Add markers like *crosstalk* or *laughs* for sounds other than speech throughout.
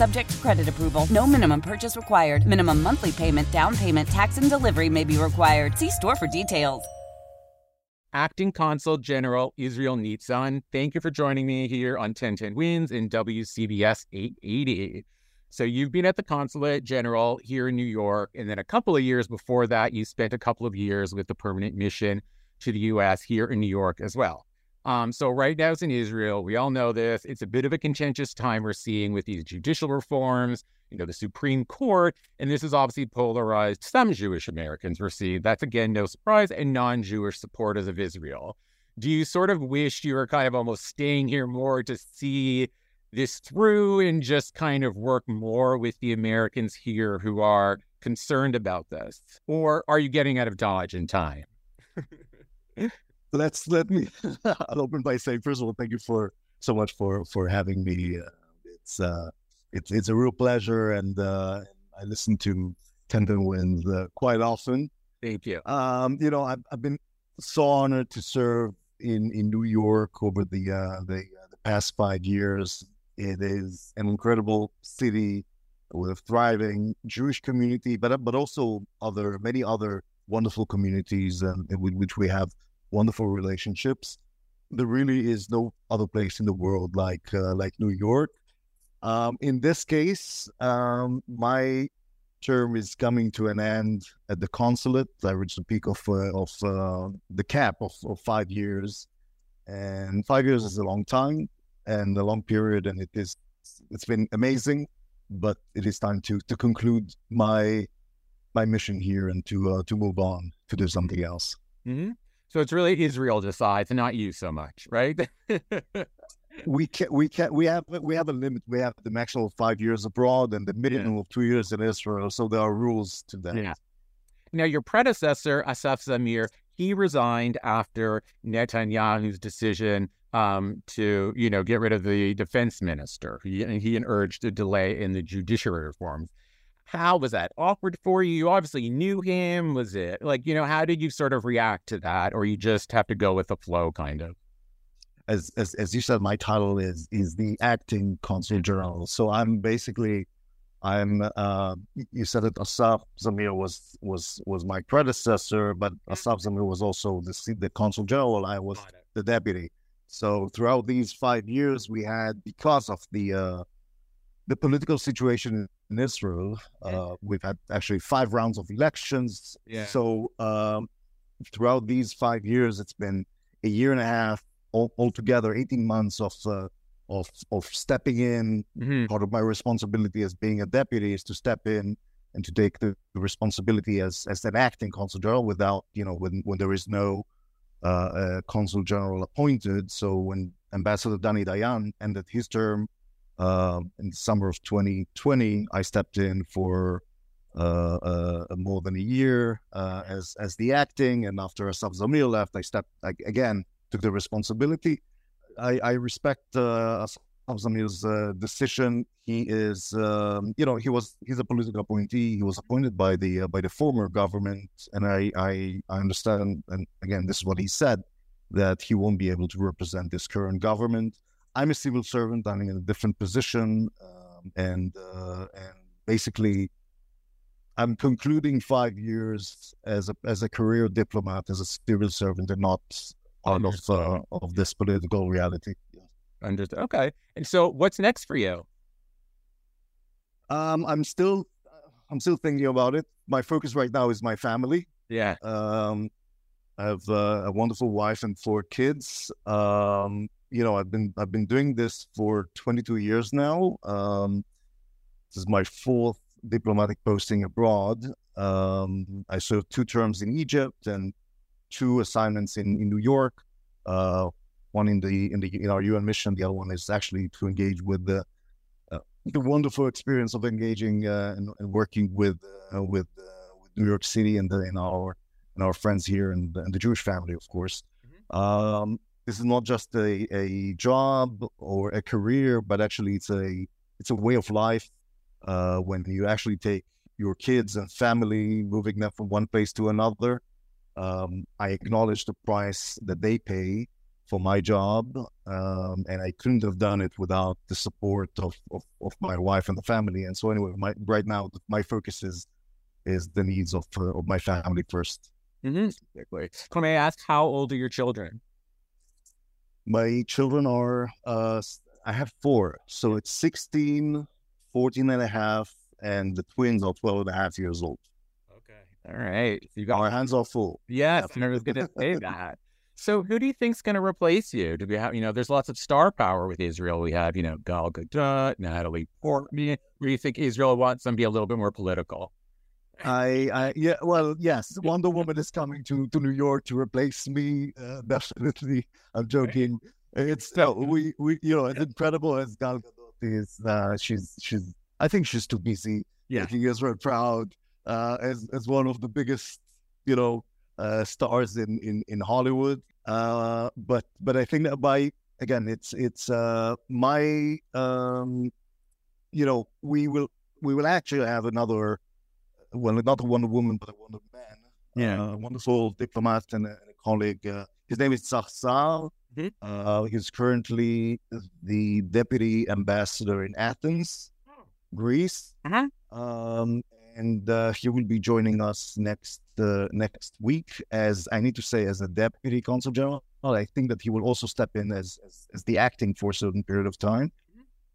Subject to credit approval. No minimum purchase required. Minimum monthly payment, down payment, tax, and delivery may be required. See store for details. Acting Consul General Israel Nitzan, thank you for joining me here on 1010 Wins in WCBS 880. So you've been at the Consulate General here in New York, and then a couple of years before that, you spent a couple of years with the permanent mission to the U.S. here in New York as well. Um, so right now it's in Israel. We all know this. It's a bit of a contentious time we're seeing with these judicial reforms, you know, the Supreme Court, and this is obviously polarized some Jewish Americans we're seeing. That's again no surprise, and non-Jewish supporters of Israel. Do you sort of wish you were kind of almost staying here more to see this through and just kind of work more with the Americans here who are concerned about this? Or are you getting out of Dodge in time? *laughs* *laughs* let's let me *laughs* *laughs* i'll open by saying first of all thank you for so much for for having me uh, it's uh it's it's a real pleasure and uh i listen to 1010 Wins uh, quite often. Thank you. Um you know I've, I've been so honored to serve in in new york over the uh the, uh, the past five years. It is an incredible city with a thriving jewish community but but also other many other wonderful communities um, with which we have wonderful relationships. There really is no other place in the world like uh, like New York. Um, in this case, um, my term is coming to an end at the consulate. I reached the peak of uh, of uh, the cap of, of five years, and five years is a long time and a long period, and it is it's been amazing. But it is time to to conclude my my mission here and to uh, to move on to do something else. Mm-hmm. So it's really Israel decides, not you so much, right? we can we can we have we have a limit. We have the maximum of five years abroad and the minimum yeah. of two years in Israel. So there are rules to that. Yeah. Now your predecessor Asaf Zamir, he resigned after Netanyahu's decision um, to you know get rid of the defense minister. He, he urged a delay in the judiciary reforms. How was that awkward for you? You obviously knew him. Was it like, you know, how did you sort of react to that? Or you just have to go with the flow kind of? As, as, as you said, my title is is the acting consul general. So I'm basically I'm uh, you said that Asaf Zamir was was was my predecessor, but Asaf Zamir was also the the consul general. I was the deputy. So throughout these five years, we had because of the uh, the political situation in Israel. Uh, we've had actually five rounds of elections. Yeah. So um, throughout these five years, it's been a year and a half all, altogether, eighteen months of uh, of of stepping in. Mm-hmm. Part of my responsibility as being a deputy is to step in and to take the, responsibility as as an acting consul general without you know when when there is no uh, consul general appointed. So when Ambassador Dani Dayan ended his term uh, in the summer of 2020, I stepped in for uh, uh, more than a year uh, as as the acting, and after Asaf Zamir left, I stepped I, again took the responsibility. I, I respect uh, Asaf Zamir's uh, decision. He is, um, you know, he was he's a political appointee. He was appointed by the by the former government, and I, I I understand. And again, this is what he said that he won't be able to represent this current government. I'm a civil servant. I'm in a different position, um, and uh, and basically, I'm concluding five years as a as a career diplomat, as a civil servant, and not part of uh, of this political reality. Understood. Okay. And so, what's next for you? Um, I'm still I'm still thinking about it. My focus right now is my family. Yeah. Um, I have uh, a wonderful wife and four kids. Um, you know, I've been I've been doing this for 22 years now. Um, This is my fourth diplomatic posting abroad. Um, I served two terms in Egypt and two assignments in, in New York. Uh, one in the in the in our UN mission. The other one is actually to engage with the uh, the wonderful experience of engaging uh, and, and, working with uh, with, uh, with New York City and the, and our and our friends here and, and the Jewish family, of course. Mm-hmm. Um, this is not just a, a job or a career, but actually it's a it's a way of life. Uh, when you actually take your kids and family, moving them from one place to another, um, I acknowledge the price that they pay for my job, um, and I couldn't have done it without the support of, of, of, my wife and the family. And so, anyway, my, right now my focus is is the needs of uh, of my family 1st mm-hmm. Can I ask how old are your children? My children are uh, I have four, so it's 16, 14 and a half, and the twins are 12 and a half years old. Okay. All right. You got our hands are full. Yes, I was going to say that. So who do you think's going to replace you? Do we have, you know, there's lots of star power with Israel. We have, you know, Gal Gadot, Natalie Portman. Where do you think Israel wants somebody a little bit more political? I, I, yeah, well, yes, Wonder Woman is coming to, to New York to replace me. Uh, *laughs* definitely, I'm joking. It's uh, we, we, you know, it's incredible as Gal Gadot is. Uh, she's, she's. I think she's too busy yeah. making Israel proud uh, as as one of the biggest, you know, uh, stars in in in Hollywood. Uh, but but I think that by again, it's it's uh, my um, you know we will we will actually have another well not a Wonder Woman but a Wonder Man. Yeah, uh, wonderful diplomat and a, and a colleague. Uh, his name is Tzahar. Mm-hmm. Uh, he's currently the deputy ambassador in Athens, oh. Greece. Uh-huh. Um, and uh, he will be joining us next uh, next week as I need to say as a deputy consul general. I think that he will also step in as, as, as the acting for a certain period of time.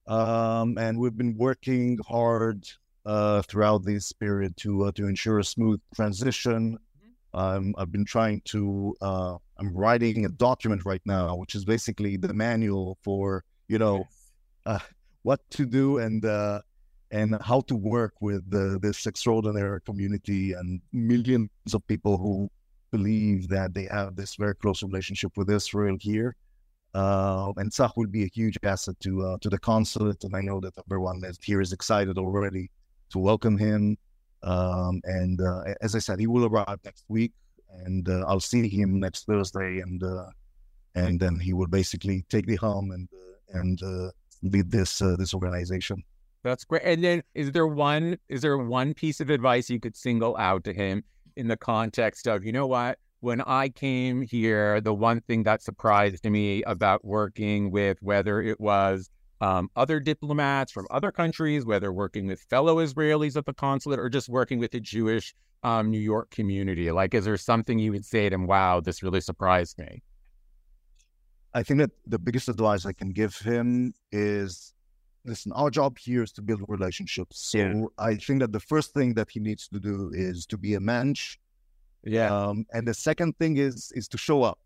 Um, and we've been working hard uh, throughout this period to uh, to ensure a smooth transition. Um, I've been trying to. Uh, I'm writing a document right now, which is basically the manual for you know uh, what to do and and how to work with the, this extraordinary community and millions of people who believe that they have this very close relationship with Israel here. Uh, and Tzach will be a huge asset to uh, to the consulate, and I know that everyone here is excited already to welcome him. Um, and uh, as I said, he will arrive next week, and uh, I'll see him next Thursday, and uh, and then he will basically take the helm and uh, and lead this this organization. That's great. And then is there one is there one piece of advice you could single out to him in the context of, you know what? When I came here, the one thing that surprised me about working with whether it was um, other diplomats from other countries, whether working with fellow Israelis at the consulate or just working with the Jewish um, New York community, like, is there something you would say to him? Wow, this really surprised me. I think that the biggest advice I can give him is listen, our job here is to build relationships. So yeah. I think that the first thing that he needs to do is to be a mensch. Yeah. Um, and the second thing is is to show up.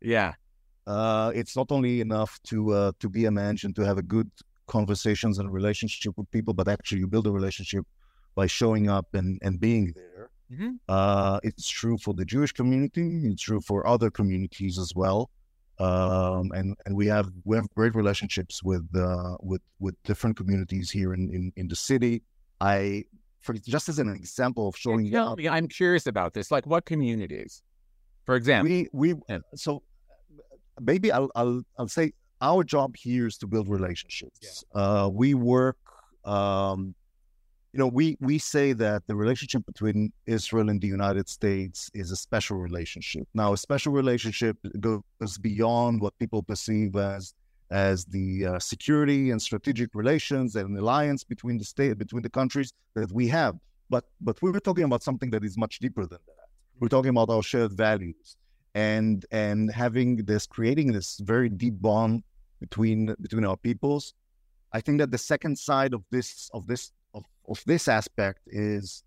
Yeah. Uh, it's not only enough to uh, to be a mensch and to have a good conversations and relationship with people, but actually you build a relationship by showing up and, and being there. Mm-hmm. Uh, it's true for the Jewish community. It's true for other communities as well um, and and we have we have great relationships with uh, with with different communities here in, in, in the city. I for just as an example of showing. Tell up, me, I'm curious about this. Like what communities, for example? We we so maybe I'll I'll I'll say our job here is to build relationships. Yeah. Uh, we work. Um, you know, we we say that the relationship between Israel and the United States is a special relationship. Now, a special relationship goes beyond what people perceive as as the uh, security and strategic relations and alliance between the state between the countries that we have. But but we were talking about something that is much deeper than that. We're talking about our shared values and and having this creating this very deep bond between between our peoples. I think that the second side of this of this of, of this aspect is,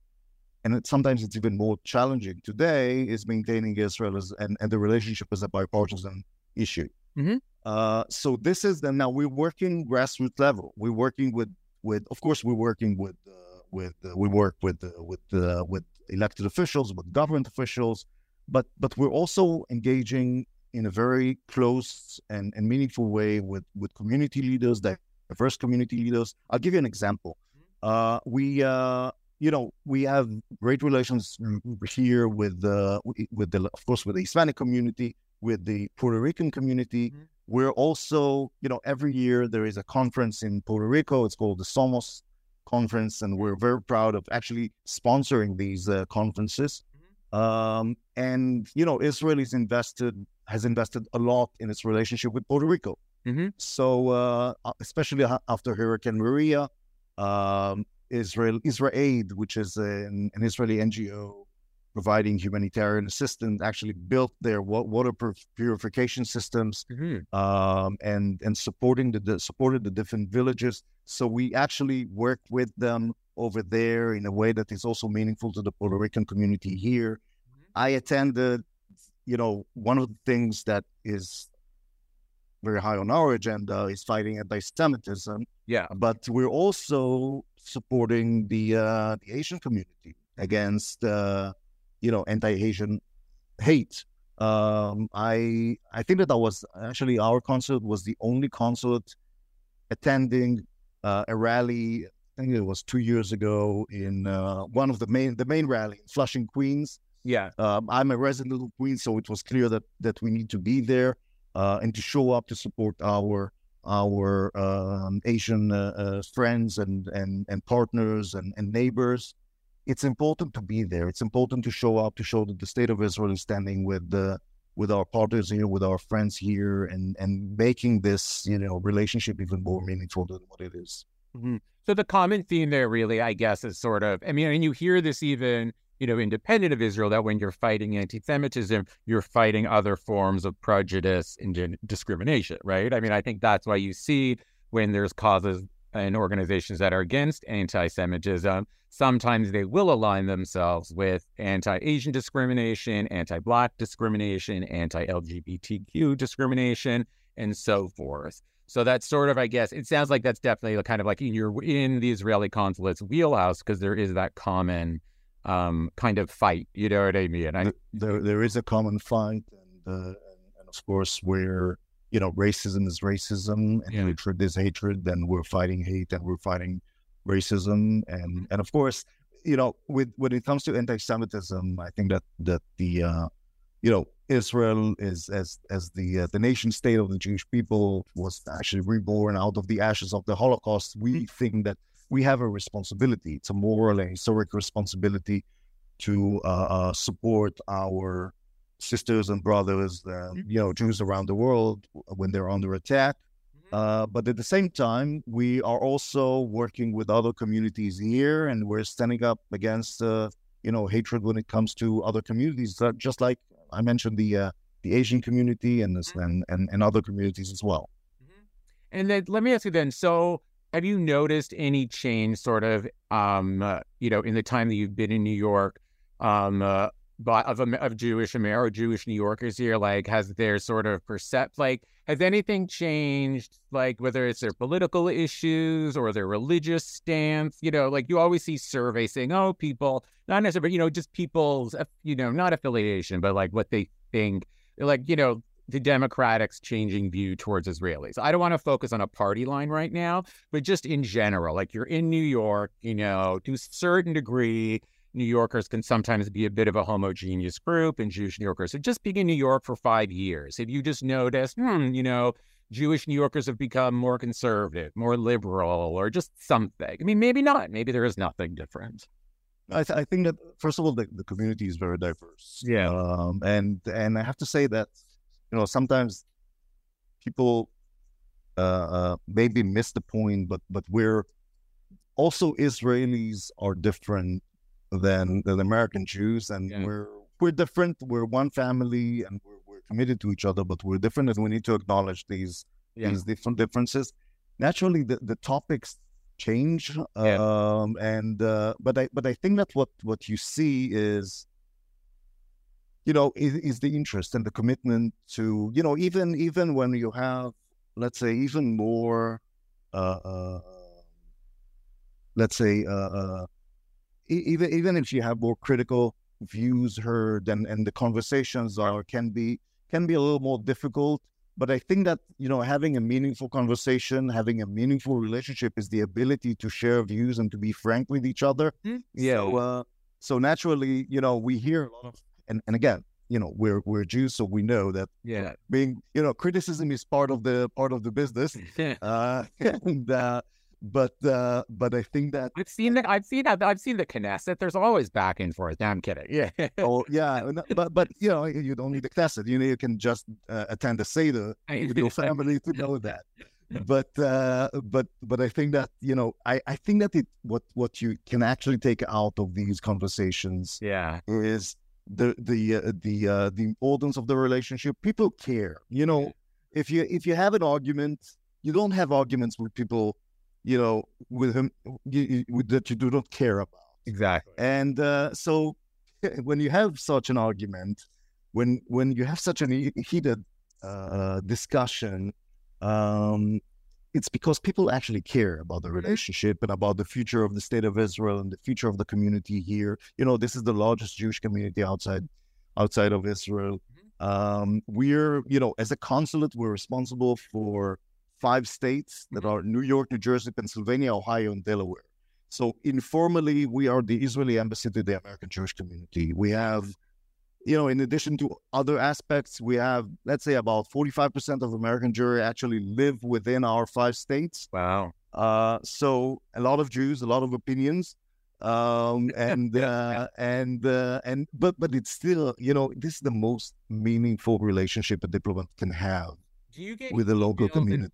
and it, sometimes it's even more challenging today, is maintaining Israel as, and, and the relationship as a bipartisan issue. Mm-hmm. Uh, so this is the now we're working grassroots level. We're working with with, of course, we're working with uh, with uh, we work with uh, with uh, with elected officials, with government officials, but but we're also engaging in a very close and, and meaningful way with with community leaders, diverse community leaders. I'll give you an example. Uh, we uh, you know we have great relations here with the with the of course with the Hispanic community, with the Puerto Rican community. Mm-hmm. We're also, you know, every year there is a conference in Puerto Rico. It's called the Somos conference, and we're very proud of actually sponsoring these uh, conferences. Um, and you know, Israel is invested has invested a lot in its relationship with Puerto Rico. Mm-hmm. So, uh, especially after Hurricane Maria, um, Israel IsraAID, which is an, an Israeli NGO providing humanitarian assistance, actually built their water purification systems mm-hmm. um, and and supporting the, the, supported the different villages. So we actually worked with them over there in a way that is also meaningful to the Puerto Rican community here. Mm-hmm. I attended, you know, one of the things that is very high on our agenda is fighting anti-Semitism. Yeah, but we're also supporting the uh, the Asian community against. Uh, you know anti-Asian hate. Um, I I think that that was actually our consulate was the only consulate attending uh, a rally. I think it was two years ago in uh, one of the main the main rally in Flushing, Queens. Yeah, um, I'm a resident of Queens, so it was clear that that we need to be there uh, and to show up to support our our um, Asian uh, uh, friends and and and partners and, and neighbors it's important to be there. It's important to show up to show that the state of Israel is standing with the with our partners here, with our friends here, and and making this you know relationship even more meaningful than what it is. Mm-hmm. So the common theme there, really, I guess, is sort of. I mean, and you hear this even you know, independent of Israel, that when you're fighting anti-Semitism, you're fighting other forms of prejudice and discrimination, right? I mean, I think that's why you see when there's causes and organizations that are against anti-Semitism, sometimes they will align themselves with anti-Asian discrimination, anti-Black discrimination, anti-LGBTQ discrimination, and so forth. So that's sort of, I guess, it sounds like that's definitely kind of like in your in the Israeli consulate's wheelhouse because there is that common um, kind of fight. You know what I mean? I, there, there is a common fight, and, uh, and, and of course, we're you know, racism is racism and yeah. hatred is hatred, then we're fighting hate and we're fighting racism. And and of course, you know, with when it comes to anti-Semitism, I think that that the uh, you know Israel is as as the uh, the nation state of the Jewish people was actually reborn out of the ashes of the Holocaust. We mm-hmm. think that we have a responsibility. It's a moral and historic responsibility to uh, uh support our sisters and brothers, uh, you know, Jews around the world when they're under attack. Mm-hmm. Uh, but at the same time, we are also working with other communities here, and we're standing up against, uh, you know, hatred when it comes to other communities. just like I mentioned, the uh, the Asian community and, this, mm-hmm. and, and and other communities as well. And then let me ask you then. So, have you noticed any change, sort of, um, uh, you know, in the time that you've been in New York? Um, uh, but of of Jewish or Jewish New Yorkers here? Like, has their sort of percept like has anything changed? Like, whether it's their political issues or their religious stance? You know, like you always see surveys saying, "Oh, people not necessarily, but you know, just people's uh, you know not affiliation, but like what they think." Like, you know, the Democrats' changing view towards Israelis. I don't want to focus on a party line right now, but just in general, like you're in New York, you know, to a certain degree New Yorkers can sometimes be a bit of a homogeneous group, and Jewish New Yorkers. So just being in New York for five years, have you just noticed, hmm, you know, Jewish New Yorkers have become more conservative, more liberal, or just something? I mean, maybe not. Maybe there is nothing different. I, th- I think that first of all, the, the community is very diverse. Yeah, um, and and I have to say that you know sometimes people uh, uh, maybe miss the point, but but we're also Israelis are different than than American Jews, and yeah. we're we're different. We're one family, and we're, we're committed to each other, but we're different, and we need to acknowledge these yeah. these different differences. Naturally, the, the topics change, yeah. um, and uh, but I but I think that what what you see is you know is, is, the interest and the commitment to you know even even when you have let's say even more uh, uh, let's say, uh, uh, even even if you have more critical views heard and and the conversations are can be can be a little more difficult. But I think that you know having a meaningful conversation, having a meaningful relationship, is the ability to share views and to be frank with each other. Mm-hmm. Yeah. So, uh, so naturally, you know, we hear a lot of, and, and again, you know, we're we're Jews, so we know that yeah, being you know, criticism is part of the part of the business. *laughs* uh, *laughs* and uh, but uh, but I think that I've seen that I've seen that I've seen the Knesset. There's always back and forth. No, I'm kidding. Yeah. oh yeah, but but you know you don't need the Knesset. You know you can just uh, attend the Seder *laughs* with your *laughs* family to know that. But uh, but but I think that you know I, I think that it what what you can actually take out of these conversations yeah is the the uh, the uh, the importance of the relationship. People care. You know if you if you have an argument, you don't have arguments with people you know, with him you, you, that you do not care about. Exactly. And uh, so, *laughs* when you have such an argument, when when you have such a heated uh, discussion, um, it's because people actually care about the relationship and about the future of the state of Israel and the future of the community here. You know, this is the largest Jewish community outside outside of Israel. Mm-hmm. Um, we're, you know, as a consulate, we're responsible for five states that mm-hmm. are New York, New Jersey, Pennsylvania, Ohio, and Delaware. So informally, we are the Israeli embassy to the American Jewish community. We have, you know, in addition to other aspects, we have, let's say, about 45% of American Jewry actually live within our five states. Wow. Uh, so a lot of Jews, a lot of opinions. Um, *laughs* and, uh, and, uh, and, but, but it's still, you know, this is the most meaningful relationship a diplomat can have do you get with the local community?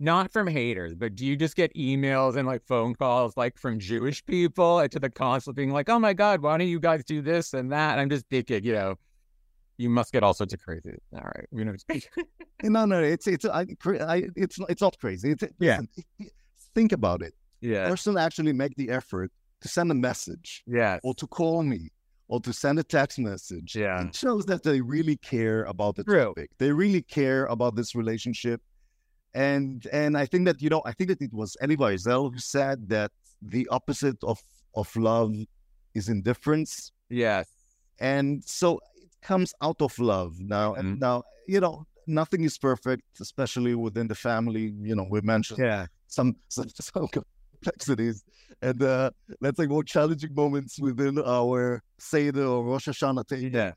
not from haters, but do you just get emails and like phone calls like from Jewish people to the consulate being like, "Oh my God, why don't you guys do this and that?" And I'm just thinking, you know, you must get all sorts of crazy. All right, we know. *laughs* no, no, it's it's I, I, it's it's not crazy. It's, yeah. Think about it. Yeah. Person actually make the effort to send a message. Yeah. Or to call me or to send a text message. Yeah. It shows that they really care about the True. topic. They really care about this relationship. And and I think that, you know, I think that it was Elie Wiesel who said that the opposite of of love is indifference. Yes. And so it comes out of love now. Mm-hmm. And now, you know, nothing is perfect, especially within the family. You know, we mentioned yeah. some *laughs* some, some complexities and uh, let's say more challenging moments within our Seder or Rosh Hashanah table yeah.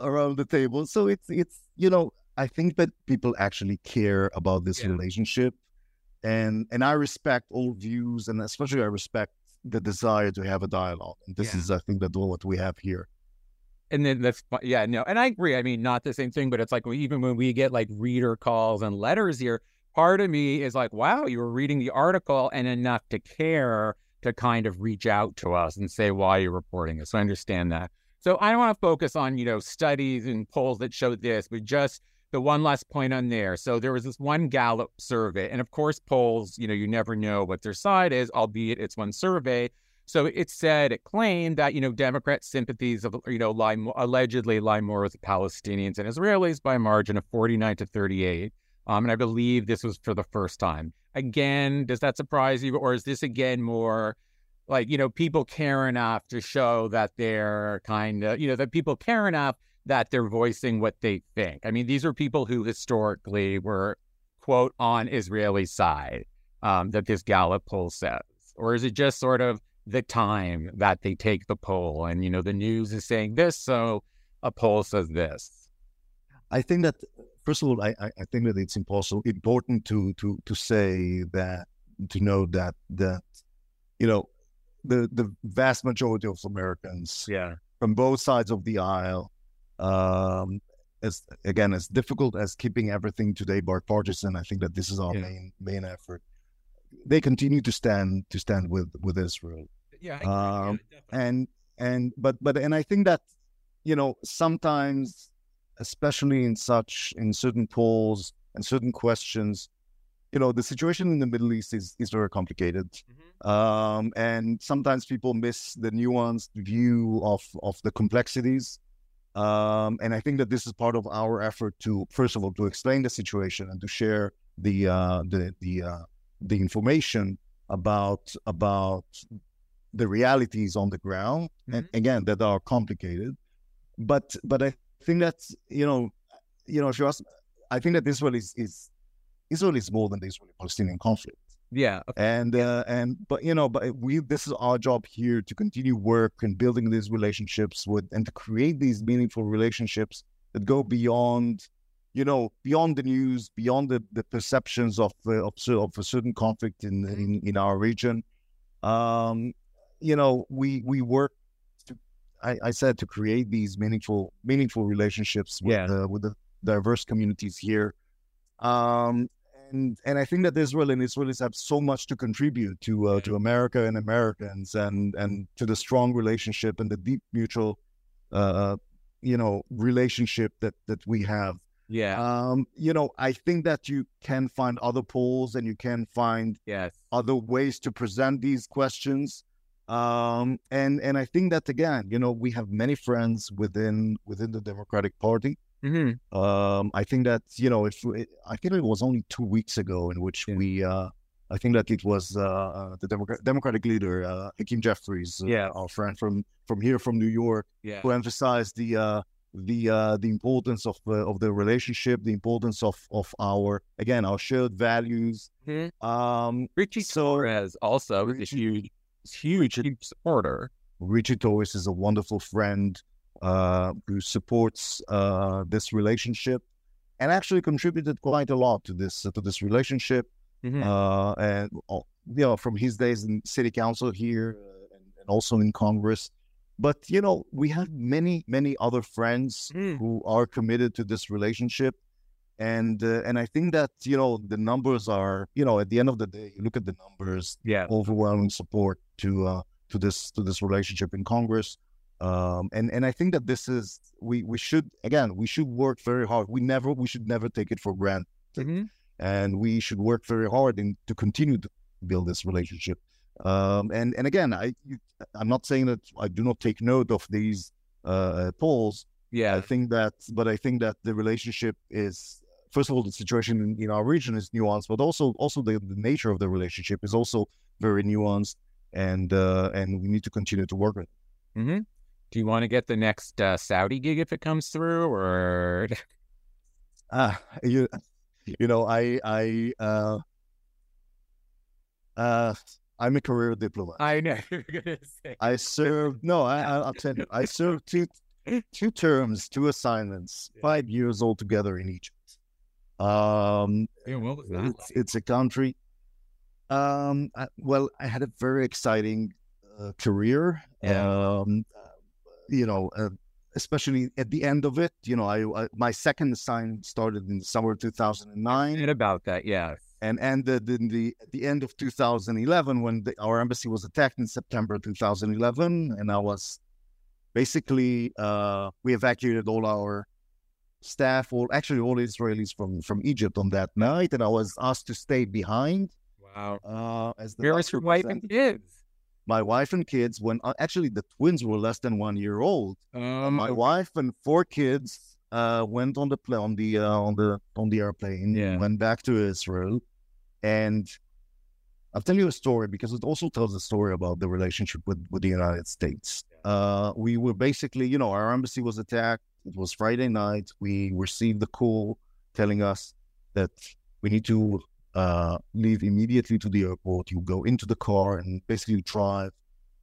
around the table. So it's it's you know I think that people actually care about this yeah. relationship, and and I respect all views, and especially I respect the desire to have a dialogue. And this yeah. is I think the door that what we have here. And then that's yeah no, and I agree. I mean, not the same thing, but it's like even when we get like reader calls and letters here part of me is like, wow, you were reading the article and enough to care to kind of reach out to us and say why you're reporting this. So I understand that. So I don't want to focus on, you know, studies and polls that show this, but just the one last point on there. So there was this one Gallup survey, and of course, polls, you know, you never know what their side is, albeit it's one survey. So it said, it claimed that, you know, Democrat sympathies, of, you know, lie, allegedly lie more with Palestinians and Israelis by a margin of 49 to 38. Um, and I believe this was for the first time. Again, does that surprise you? Or is this again more like, you know, people care enough to show that they're kind of, you know, that people care enough that they're voicing what they think? I mean, these are people who historically were, quote, on Israeli side um, that this Gallup poll says. Or is it just sort of the time that they take the poll and, you know, the news is saying this, so a poll says this? I think that first of all, I, I think that it's impossible, important to to to say that to know that that you know the the vast majority of Americans, yeah, from both sides of the aisle, um, as again as difficult as keeping everything today bipartisan. I think that this is our yeah. main main effort. They continue to stand to stand with with Israel. Yeah, um, yeah and and but but and I think that you know sometimes especially in such in certain polls and certain questions you know the situation in the middle east is is very complicated mm-hmm. um, and sometimes people miss the nuanced view of of the complexities um, and i think that this is part of our effort to first of all to explain the situation and to share the uh, the the uh, the information about about the realities on the ground, mm-hmm. and again that are complicated. But but I think that's you know you know if you ask, I think that Israel is is Israel is more than the Israeli-Palestinian conflict. Yeah, okay. and uh, and but you know, but we this is our job here to continue work and building these relationships with and to create these meaningful relationships that go beyond, you know, beyond the news, beyond the, the perceptions of uh, of, of a certain conflict in, in in our region. Um, you know, we we work. I, I said to create these meaningful meaningful relationships with yeah. with the diverse communities here. Um, and and I think that Israel and Israelis have so much to contribute to uh, to America and Americans, and and to the strong relationship and the deep mutual, uh, you know, relationship that that we have. Yeah. Um, you know, I think that you can find other polls and you can find yes. other ways to present these questions. Um, and and I think that again, you know, we have many friends within within the Democratic Party. Mm-hmm. Um, I think that you know, if it, I think it was only two weeks ago in which yeah. we, uh, I think that it was uh, uh the Democrat- Democratic leader uh, Hakeem Jeffries, uh, yeah, our friend from from here from New York, yeah. who emphasized the uh, the uh, the importance of of the relationship, the importance of of our again our shared values. Mm-hmm. Um, Ritchie so, Torres also is huge, huge, huge supporter. Richard Torres is a wonderful friend uh, who supports uh, this relationship and actually contributed quite a lot to this uh, to this relationship. Mm-hmm. Uh, and you know, from his days in city council here uh, and, and, also in Congress. But you know, we have many many other friends mm. who are committed to this relationship. And uh, and I think that you know the numbers are you know at the end of the day you look at the numbers yeah overwhelming support to uh, to this to this relationship in Congress um, and and I think that this is we we should again we should work very hard. We never we should never take it for granted, mm-hmm. and we should work very hard in, to continue to build this relationship. Um, and and again, I I'm not saying that I do not take note of these uh, polls. Yeah, I think that, but I think that the relationship is first of all the situation in, in our region is nuanced, but also also the, the nature of the relationship is also very nuanced, and uh, and we need to continue to work with. it. Mm-hmm do you want to get the next uh, Saudi gig if it comes through, or? *laughs* Ah, uh, you, you know, I, I, uh, uh, I'm a career diplomat. I know *laughs* you're gonna say. I served. No, I, I'll tell you. I served two, two terms, two assignments, yeah. five years altogether in Egypt. Um, yeah, that? It's, like? it's a country. Um, I, well, I had a very exciting uh, career. Yeah. Um, you know, uh, especially at the end of it, you know, I, I my second assignment started in the summer of 2009. And about that, yeah. And ended in the at the end of 2011 when the, our embassy was attacked in September 2011, and I was basically uh, we evacuated all our staff, all actually all Israelis from from Egypt on that night, and I was asked to stay behind. Wow! Uh, as the Where was your wife and kids? my wife and kids when uh, actually the twins were less than one year old. Um, my wife and four kids uh, went on the plane on the uh, on the on the airplane. Yeah. Went back to Israel, and I'll tell you a story because it also tells a story about the relationship with with the United States. Uh, we were basically, you know, our embassy was attacked. It was Friday night. We received the call telling us that we need to uh, leave immediately to the airport. You go into the car and basically drive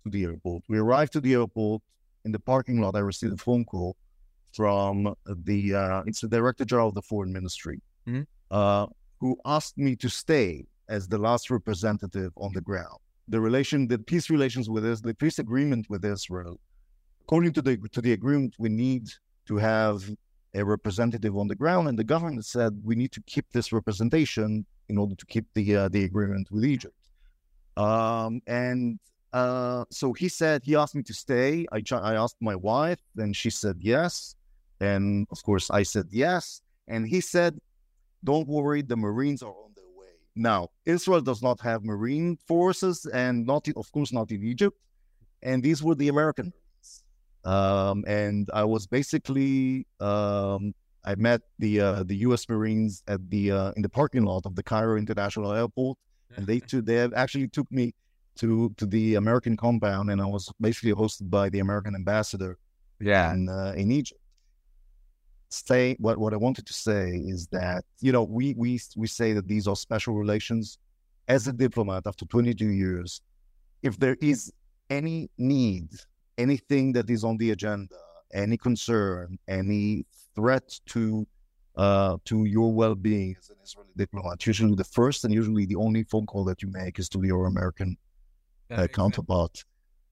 to the airport. We arrived to the airport. In the parking lot, I received a phone call from the uh, it's the director general of the foreign ministry, mm-hmm. uh, who asked me to stay as the last representative on the ground. The relation, the peace relations with Israel, the peace agreement with Israel. According to the to the agreement, we need to have a representative on the ground, and the government said we need to keep this representation in order to keep the uh, the agreement with Egypt. Um, and uh, so he said he asked me to stay. I I asked my wife, and she said yes, and of course I said yes. And he said, "Don't worry, the Marines are on their way." Now Israel does not have Marine forces, and not of course not in Egypt. And these were the American. Um, and I was basically um, I met the uh, the U.S. Marines at the uh, in the parking lot of the Cairo International Airport, and they *laughs* too they actually took me to to the American compound, and I was basically hosted by the American ambassador. Yeah, in uh, in Egypt. Say what what I wanted to say is that you know we we we say that these are special relations. As a diplomat, after 22 years, if there is any need, anything that is on the agenda, any concern, any threat to uh, to your well-being as an Israeli diplomat, usually the first and usually the only phone call that you make is to your American uh, counterpart.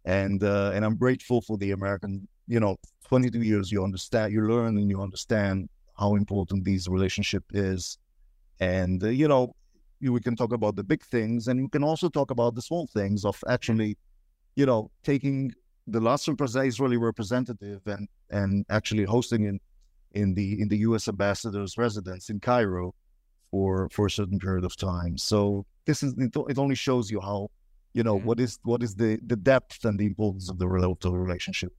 And uh, and I'm grateful for the American. You know, 22 years, you understand, you learn, and you understand how important these relationship is. And uh, you know, we can talk about the big things, and we can also talk about the small things of actually, you know, taking the last representative Israeli representative and and actually hosting in in the in the U.S. ambassador's residence in Cairo for for a certain period of time. So this is it, it only shows you how you know mm-hmm. what is what is the the depth and the importance of the relative relationship.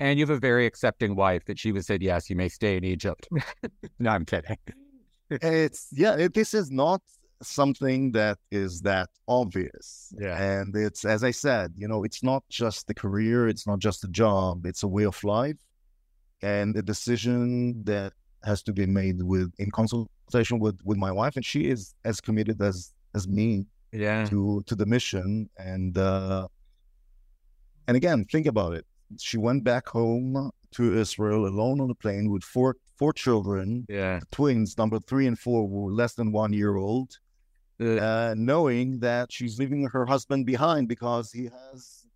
And you have a very accepting wife that she would said, "Yes, you may stay in Egypt." *laughs* no, I'm kidding. it's yeah. It, this is not something that is that obvious. Yeah. And it's as I said, you know, it's not just the career, it's not just a job, it's a way of life, and a decision that has to be made with in consultation with with my wife, and she is as committed as as me yeah. to to the mission. And uh and again think about it. She went back home to israel alone on a plane with four four children yeah. twins number three and four were less than one year old uh, knowing that she's leaving her husband behind because he has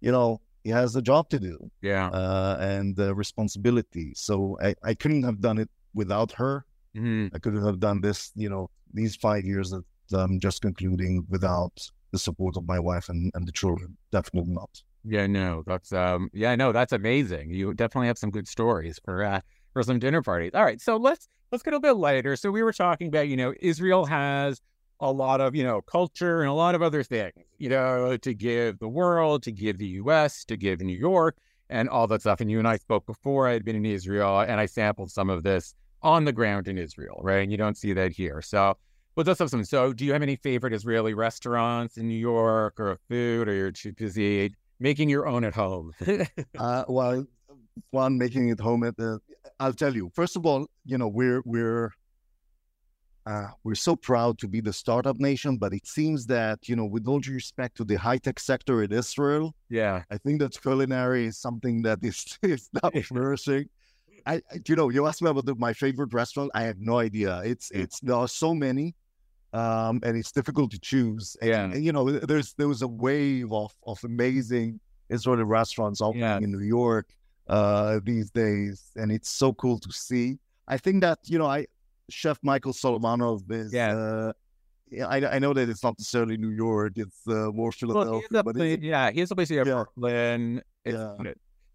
you know he has a job to do yeah uh, and uh, responsibility so I, I couldn't have done it without her mm-hmm. i couldn't have done this you know these five years that I'm just concluding without the support of my wife and, and the children. Definitely not. Yeah, no, that's um, yeah, no, that's amazing. You definitely have some good stories for uh, for some dinner parties. All right, so let's let's get a bit lighter. So we were talking about, you know, Israel has a lot of you know culture and a lot of other things, you know, to give the world, to give the U.S., to give New York, and all that stuff. And you and I spoke before. I had been in Israel, and I sampled some of this on the ground in Israel, right? And you don't see that here. So well, let's have some. So, do you have any favorite Israeli restaurants in New York or food, or you're too busy making your own at home? *laughs* uh, well, one making it home at the. I'll tell you. First of all, you know we're we're uh, we're so proud to be the startup nation, but it seems that you know, with all due respect to the high tech sector in Israel, yeah, I think that culinary is something that is *laughs* is not *laughs* flourishing. I, you know, you asked me about the, my favorite restaurant. I have no idea. It's it's there are so many um, and it's difficult to choose. And, yeah, and, you know, there's there was a wave of of amazing Israeli restaurants opening yeah. in New York uh, these days, and it's so cool to see. I think that you know, I Chef Michael Solomonov is. Yeah. Uh, yeah, I, I know that it's not necessarily New York; it's uh, more Philadelphia. Well, but yeah, he's basically a yeah. Brooklyn. It's, yeah.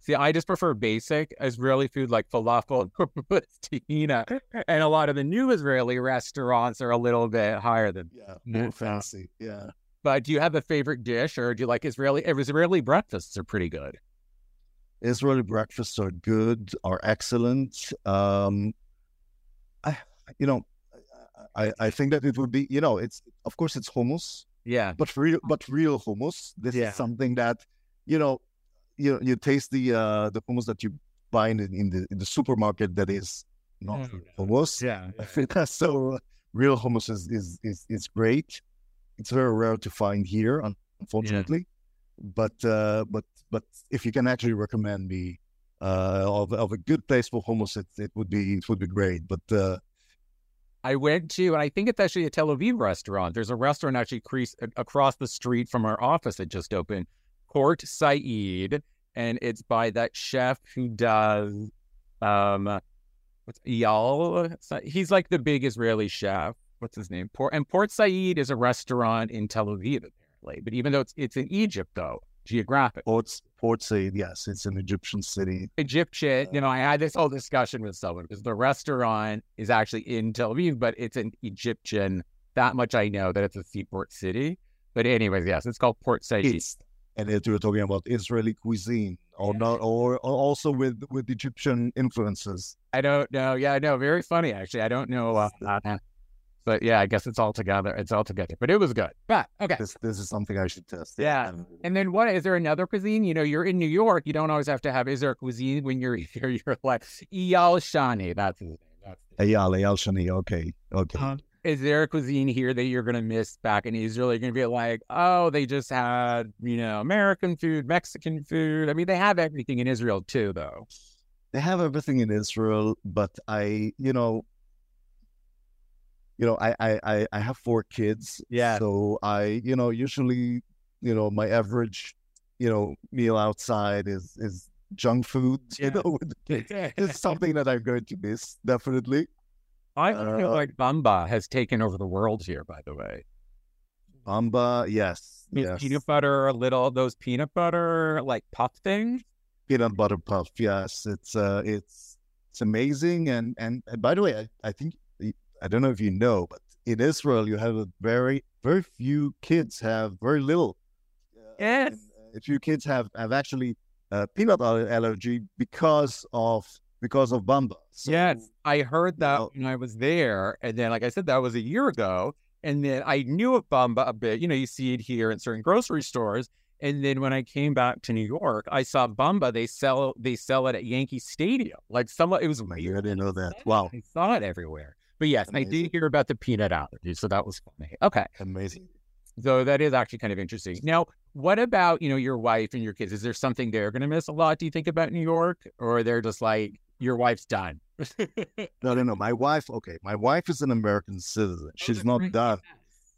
See, I just prefer basic Israeli food like falafel and *laughs* tahina. And a lot of the new Israeli restaurants are a little bit higher than yeah, *laughs* more fancy. Yeah. But do you have a favorite dish or do you like Israeli Israeli breakfasts are pretty good? Israeli breakfasts are good, are excellent. Um you know, I, I think that it would be, you know, it's of course it's hummus. Yeah. But real but real hummus. This yeah. is something that, you know, you you taste the uh, the hummus that you buy in the, in the in the supermarket that is not mm. hummus. *laughs* Yeah, yeah. so uh, real hummus is, is is is great. It's very rare to find here, unfortunately. Yeah. But uh, but but if you can actually recommend me uh, of of a good place for hummus, it it would be it would be great. But uh, I went to, and I think it's actually a Tel Aviv restaurant. There's a restaurant actually across the street from our office that just opened Port Said, and it's by that chef who does um what's Eyal? He's like the big Israeli chef. What's his name? Port and Port Said is a restaurant in Tel Aviv apparently. But even though it's it's in Egypt though, geographic. Port Port Said, yes, it's an Egyptian city. Egyptian, you know, I had this whole discussion with someone because the restaurant is actually in Tel Aviv, but it's an Egyptian. That much I know that it's a seaport city. But anyways, yes, it's called Port Said. It's and if you're talking about Israeli cuisine or yeah. not, or, or, also with with Egyptian influences. I don't know. Yeah, I know. Very funny, actually. I don't know. Uh, But yeah, I guess it's all together. It's all together. But it was good. But okay. This this is something I should test. Yeah. And then what is there another cuisine? You know, you're in New York. You don't always have to have. Is there a cuisine when you're *laughs* here? You're like Eyal Shani. That's his name. That's Eyal Eyal Shani. Okay. Okay. Um, is there a cuisine here that you're gonna miss back in Israel? You're gonna be like, oh, they just had you know American food, Mexican food. I mean, they have everything in Israel too, though. They have everything in Israel, but I, you know, you know, I, I, I have four kids. Yeah. So I, you know, usually, you know, my average, you know, meal outside is is junk food. *laughs* You know, *laughs* it's something that I'm going to miss definitely. I feel uh, like Bamba has taken over the world here. By the way, Bamba, yes, yes. peanut butter, a little those peanut butter like puff things. Peanut butter puff, yes. It's uh, it's it's amazing. And and, and by the way, I, I think I don't know if you know, but in Israel, you have a very, very few kids have very little. Uh, yes. a few kids have, have actually uh, peanut allergy because of because of Bamba. So, yes, I heard that you know, when I was there, and then, like I said, that was a year ago, and then I knew of Bamba a bit. You know, you see it here in certain grocery stores, and then when I came back to New York, I saw Bamba. They sell they sell it at Yankee Stadium. Like some, it was. Oh I didn't know that. Wow, I saw it everywhere. But yes, Amazing. I did hear about the peanut allergy, so that was funny. Okay, amazing. So that is actually kind of interesting. Now, what about you know your wife and your kids? Is there something they're going to miss a lot? Do you think about New York, or they're just like your wife's done? *laughs* no, no, no. My wife, okay, my wife is an American citizen. Oh, She's not done.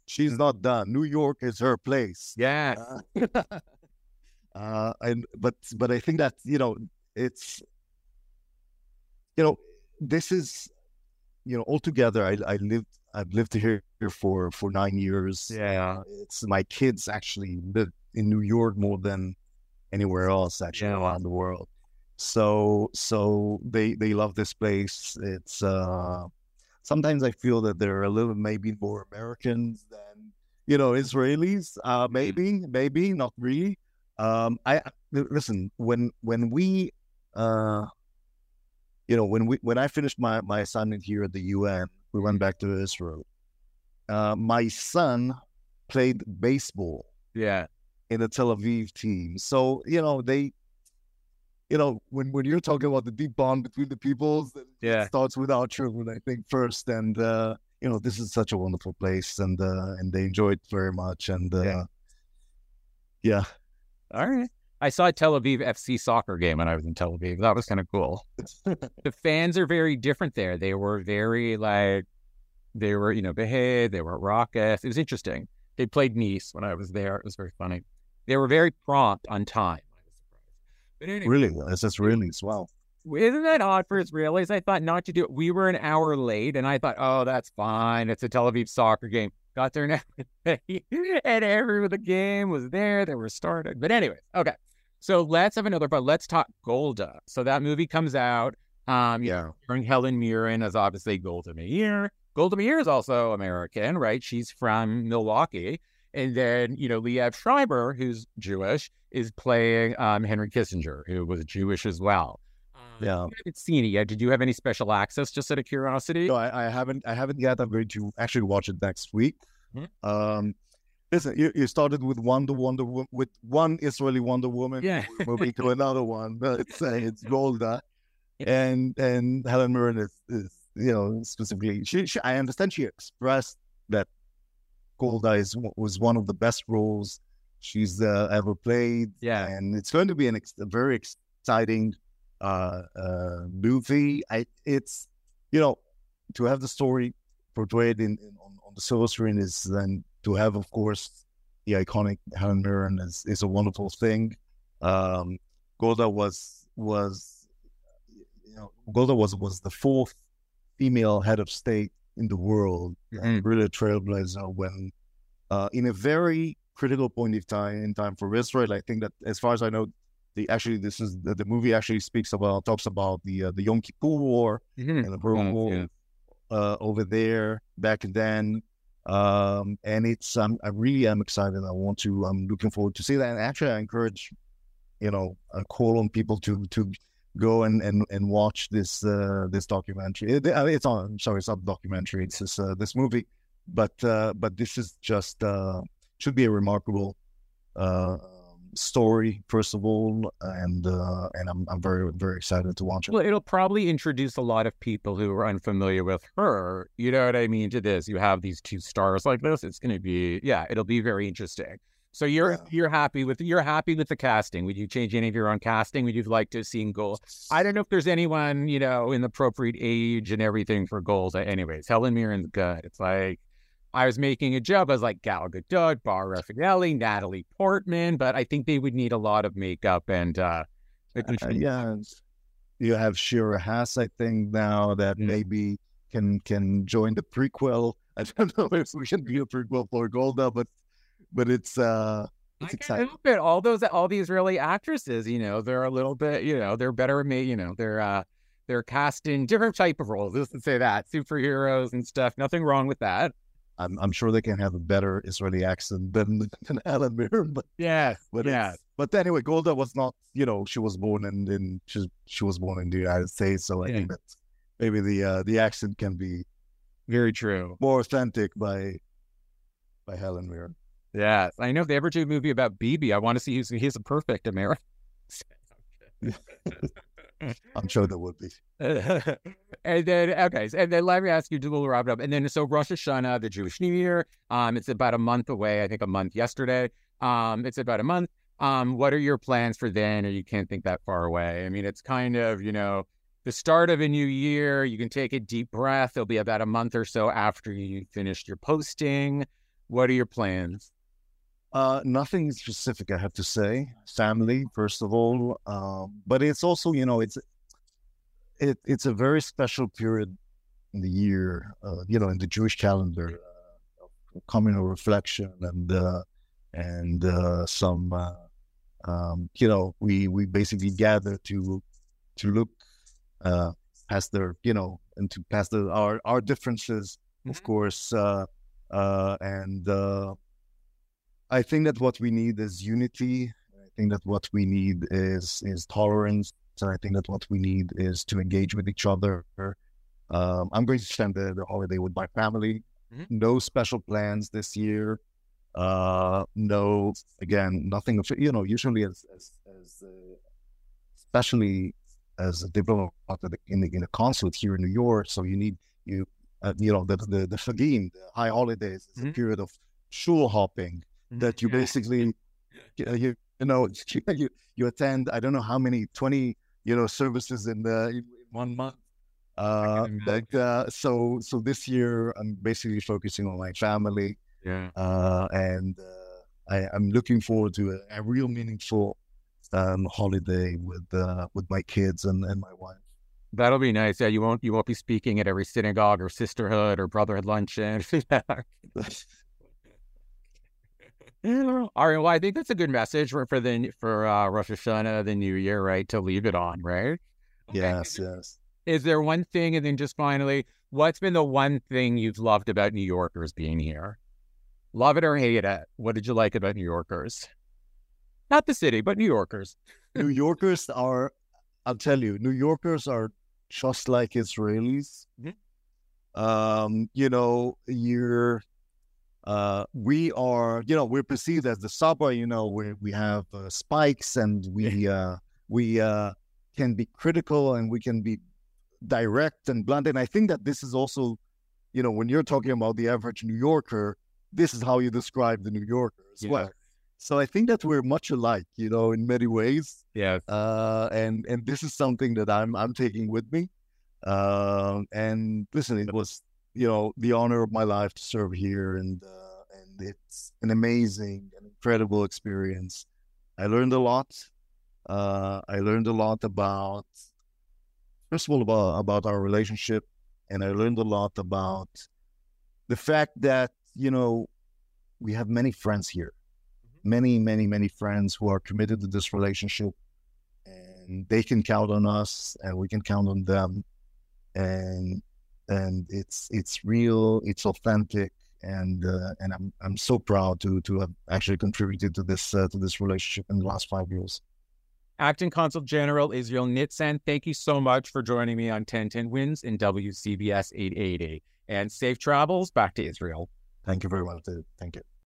She's not done. New York is her place. Yeah. Uh, *laughs* uh, and but but I think that you know it's you know this is you know, altogether, I, I lived, I've lived here for for nine years. Yeah, it's my kids actually live in New York more than anywhere else actually yeah. around the world. So so they they love this place. It's uh sometimes I feel that they're a little maybe more Americans than you know Israelis. Uh, mm-hmm. maybe maybe not really. Um, I listen when when we uh you know, when we when I finished my my assignment here at the UN, we went back to Israel. Uh, my son played baseball. Yeah. In the Tel Aviv team. So, you know, they you know, when, when you're talking about the deep bond between the peoples, yeah. it starts with our children, I think, first. And uh, you know, this is such a wonderful place and uh and they enjoy it very much. And uh yeah. yeah. All right. I saw a Tel Aviv FC soccer game when I was in Tel Aviv. That was kind of cool. *laughs* the fans are very different there. They were very like, they were, you know, behave, they were raucous. It was interesting. They played Nice when I was there. It was very funny. They were very prompt on time. But anyway, really? That's just really wow. Isn't that odd for Israelis? I thought not to do it. We were an hour late, and I thought, oh, that's fine. It's a Tel Aviv soccer game. Got there and everything, *laughs* and every the game was there. They were started. But anyways, okay. So let's have another, but let's talk Golda. So that movie comes out. Um, yeah. Know, Helen Mirren as obviously Golda Meir. Golda Meir is also American, right? She's from Milwaukee. And then, you know, Liev Schreiber, who's Jewish, is playing um, Henry Kissinger, who was Jewish as well. Um, yeah, I haven't seen it yet. Did you have any special access, just out of curiosity? No, I, I haven't. I haven't yet. I'm going to actually watch it next week. Mm-hmm. Um, Listen, you, you started with Wonder Wonder with one Israeli Wonder Woman. Yeah. moving to *laughs* another one. It's uh, it's Golda, and and Helen Mirren is, is you know specifically. She, she I understand she expressed that Golda is was one of the best roles she's uh, ever played. Yeah, and it's going to be an ex- a very exciting uh, uh, movie. I it's you know to have the story portrayed in, in on, on the silver screen is then to have, of course, the iconic Helen Mirren is, is a wonderful thing. Um, Golda was was you know Golda was was the fourth female head of state in the world, mm-hmm. really a trailblazer. When uh, in a very critical point of time in time for Israel, I think that as far as I know, the actually this is the, the movie actually speaks about talks about the uh, the Yom Kippur War mm-hmm. and the World War yeah. uh, over there back then. Um, and it's um, I really am excited. I want to. I'm looking forward to see that. And actually, I encourage, you know, a call on people to to go and and, and watch this uh, this documentary. It, it's on. Sorry, it's not documentary. It's this uh, this movie. but uh, but this is just uh, should be a remarkable uh, story first of all, and uh, and I'm I'm very very excited to watch it. Well, it'll probably introduce a lot of people who are unfamiliar with her. You know what I mean? To this, you have these two stars like this. It's going to be yeah, it'll be very interesting. So you're yeah. you're happy with you're happy with the casting. Would you change any of your own casting? Would you like to see goals? I don't know if there's anyone you know in the appropriate age and everything for goals. Anyways, Helen Mirren's good. It's like I was making a joke. I was like Gal Gadot, Bar Refaeli, Natalie Portman, but I think they would need a lot of makeup and uh, uh yeah. You have Shira Haas, I think, now that mm. maybe can can join the prequel. *laughs* I don't know if we can be a prequel for Golda, but but it's uh it's I exciting. Help it. All those all these really actresses, you know, they're a little bit, you know, they're better made, you know, they're uh they're cast in different type of roles. Let's say that superheroes and stuff. Nothing wrong with that. I'm, I'm sure they can have a better Israeli accent than, *laughs* than Helen Mirren, but yeah, but yeah. But anyway, Golda was not, you know, she was born in, in she, she was born in the United States, so I yeah. think that maybe the uh, the accent can be very true, more authentic by by Helen Mirren. Yeah, I know if they ever do a movie about Bibi, I want to see who's he's a perfect American. *laughs* *laughs* I'm sure there would be. *laughs* and then okay, and then let me ask you to little wrap it up. And then so Rosh Hashanah, the Jewish New Year, um, it's about a month away. I think a month yesterday. Um, it's about a month. Um, what are your plans for then? Or you can't think that far away. I mean, it's kind of you know the start of a new year. You can take a deep breath. It'll be about a month or so after you finished your posting. What are your plans? Uh, nothing specific, I have to say. Family, first of all, um, but it's also, you know, it's it, it's a very special period in the year, uh, you know, in the Jewish calendar, uh, communal reflection and uh, and uh, some, uh, um, you know, we we basically gather to to look uh, past their, you know, and to past the, our our differences, mm-hmm. of course, uh, uh, and uh, I think that what we need is unity. I think that what we need is is tolerance. And I think that what we need is to engage with each other. Um, I'm going to spend the, the holiday with my family. Mm-hmm. No special plans this year. Uh, no, again, nothing of you know. Usually, as as, as uh, especially as a diplomat in the in a consulate here in New York, so you need you uh, you know the the the Chagim, the high holidays, is mm-hmm. a period of shul hopping, that you basically you, you know *laughs* you you attend I don't know how many twenty you know services in the in one month. Uh, like, uh, so so this year I'm basically focusing on my family. Yeah. Uh, and uh, I, I'm looking forward to a, a real meaningful um, holiday with uh, with my kids and, and my wife. That'll be nice. Yeah, you won't you won't be speaking at every synagogue or sisterhood or brotherhood luncheon. *laughs* *laughs* All right. Well, I think that's a good message for, for the for uh, Rosh Hashanah, the New Year, right? To leave it on, right? Okay. Yes. Yes. Is there one thing, and then just finally, what's been the one thing you've loved about New Yorkers being here? Love it or hate it? What did you like about New Yorkers? Not the city, but New Yorkers. New Yorkers are, I'll tell you, New Yorkers are just like Israelis. Mm-hmm. Um, you know, you're uh, we are, you know, we're perceived as the sabra. You know, we we have uh, spikes and we uh, we uh, can be critical and we can be direct and blunt. And I think that this is also, you know, when you're talking about the average New Yorker, this is how you describe the New Yorker as yeah. well. So I think that we're much alike, you know, in many ways. Yeah. Uh, and and this is something that I'm I'm taking with me. Uh, and listen, it was you know the honor of my life to serve here, and uh, and it's an amazing and incredible experience. I learned a lot. Uh, I learned a lot about first of all about, about our relationship, and I learned a lot about the fact that you know we have many friends here, mm-hmm. many many many friends who are committed to this relationship, and they can count on us, and we can count on them, and and it's it's real, it's authentic, and uh, and I'm I'm so proud to to have actually contributed to this uh, to this relationship in the last five years. Acting Consul General Israel Nitzan, thank you so much for joining me on 1010 Wins in WCBS 880. and safe travels back to Israel. Thank you very much. Thank you.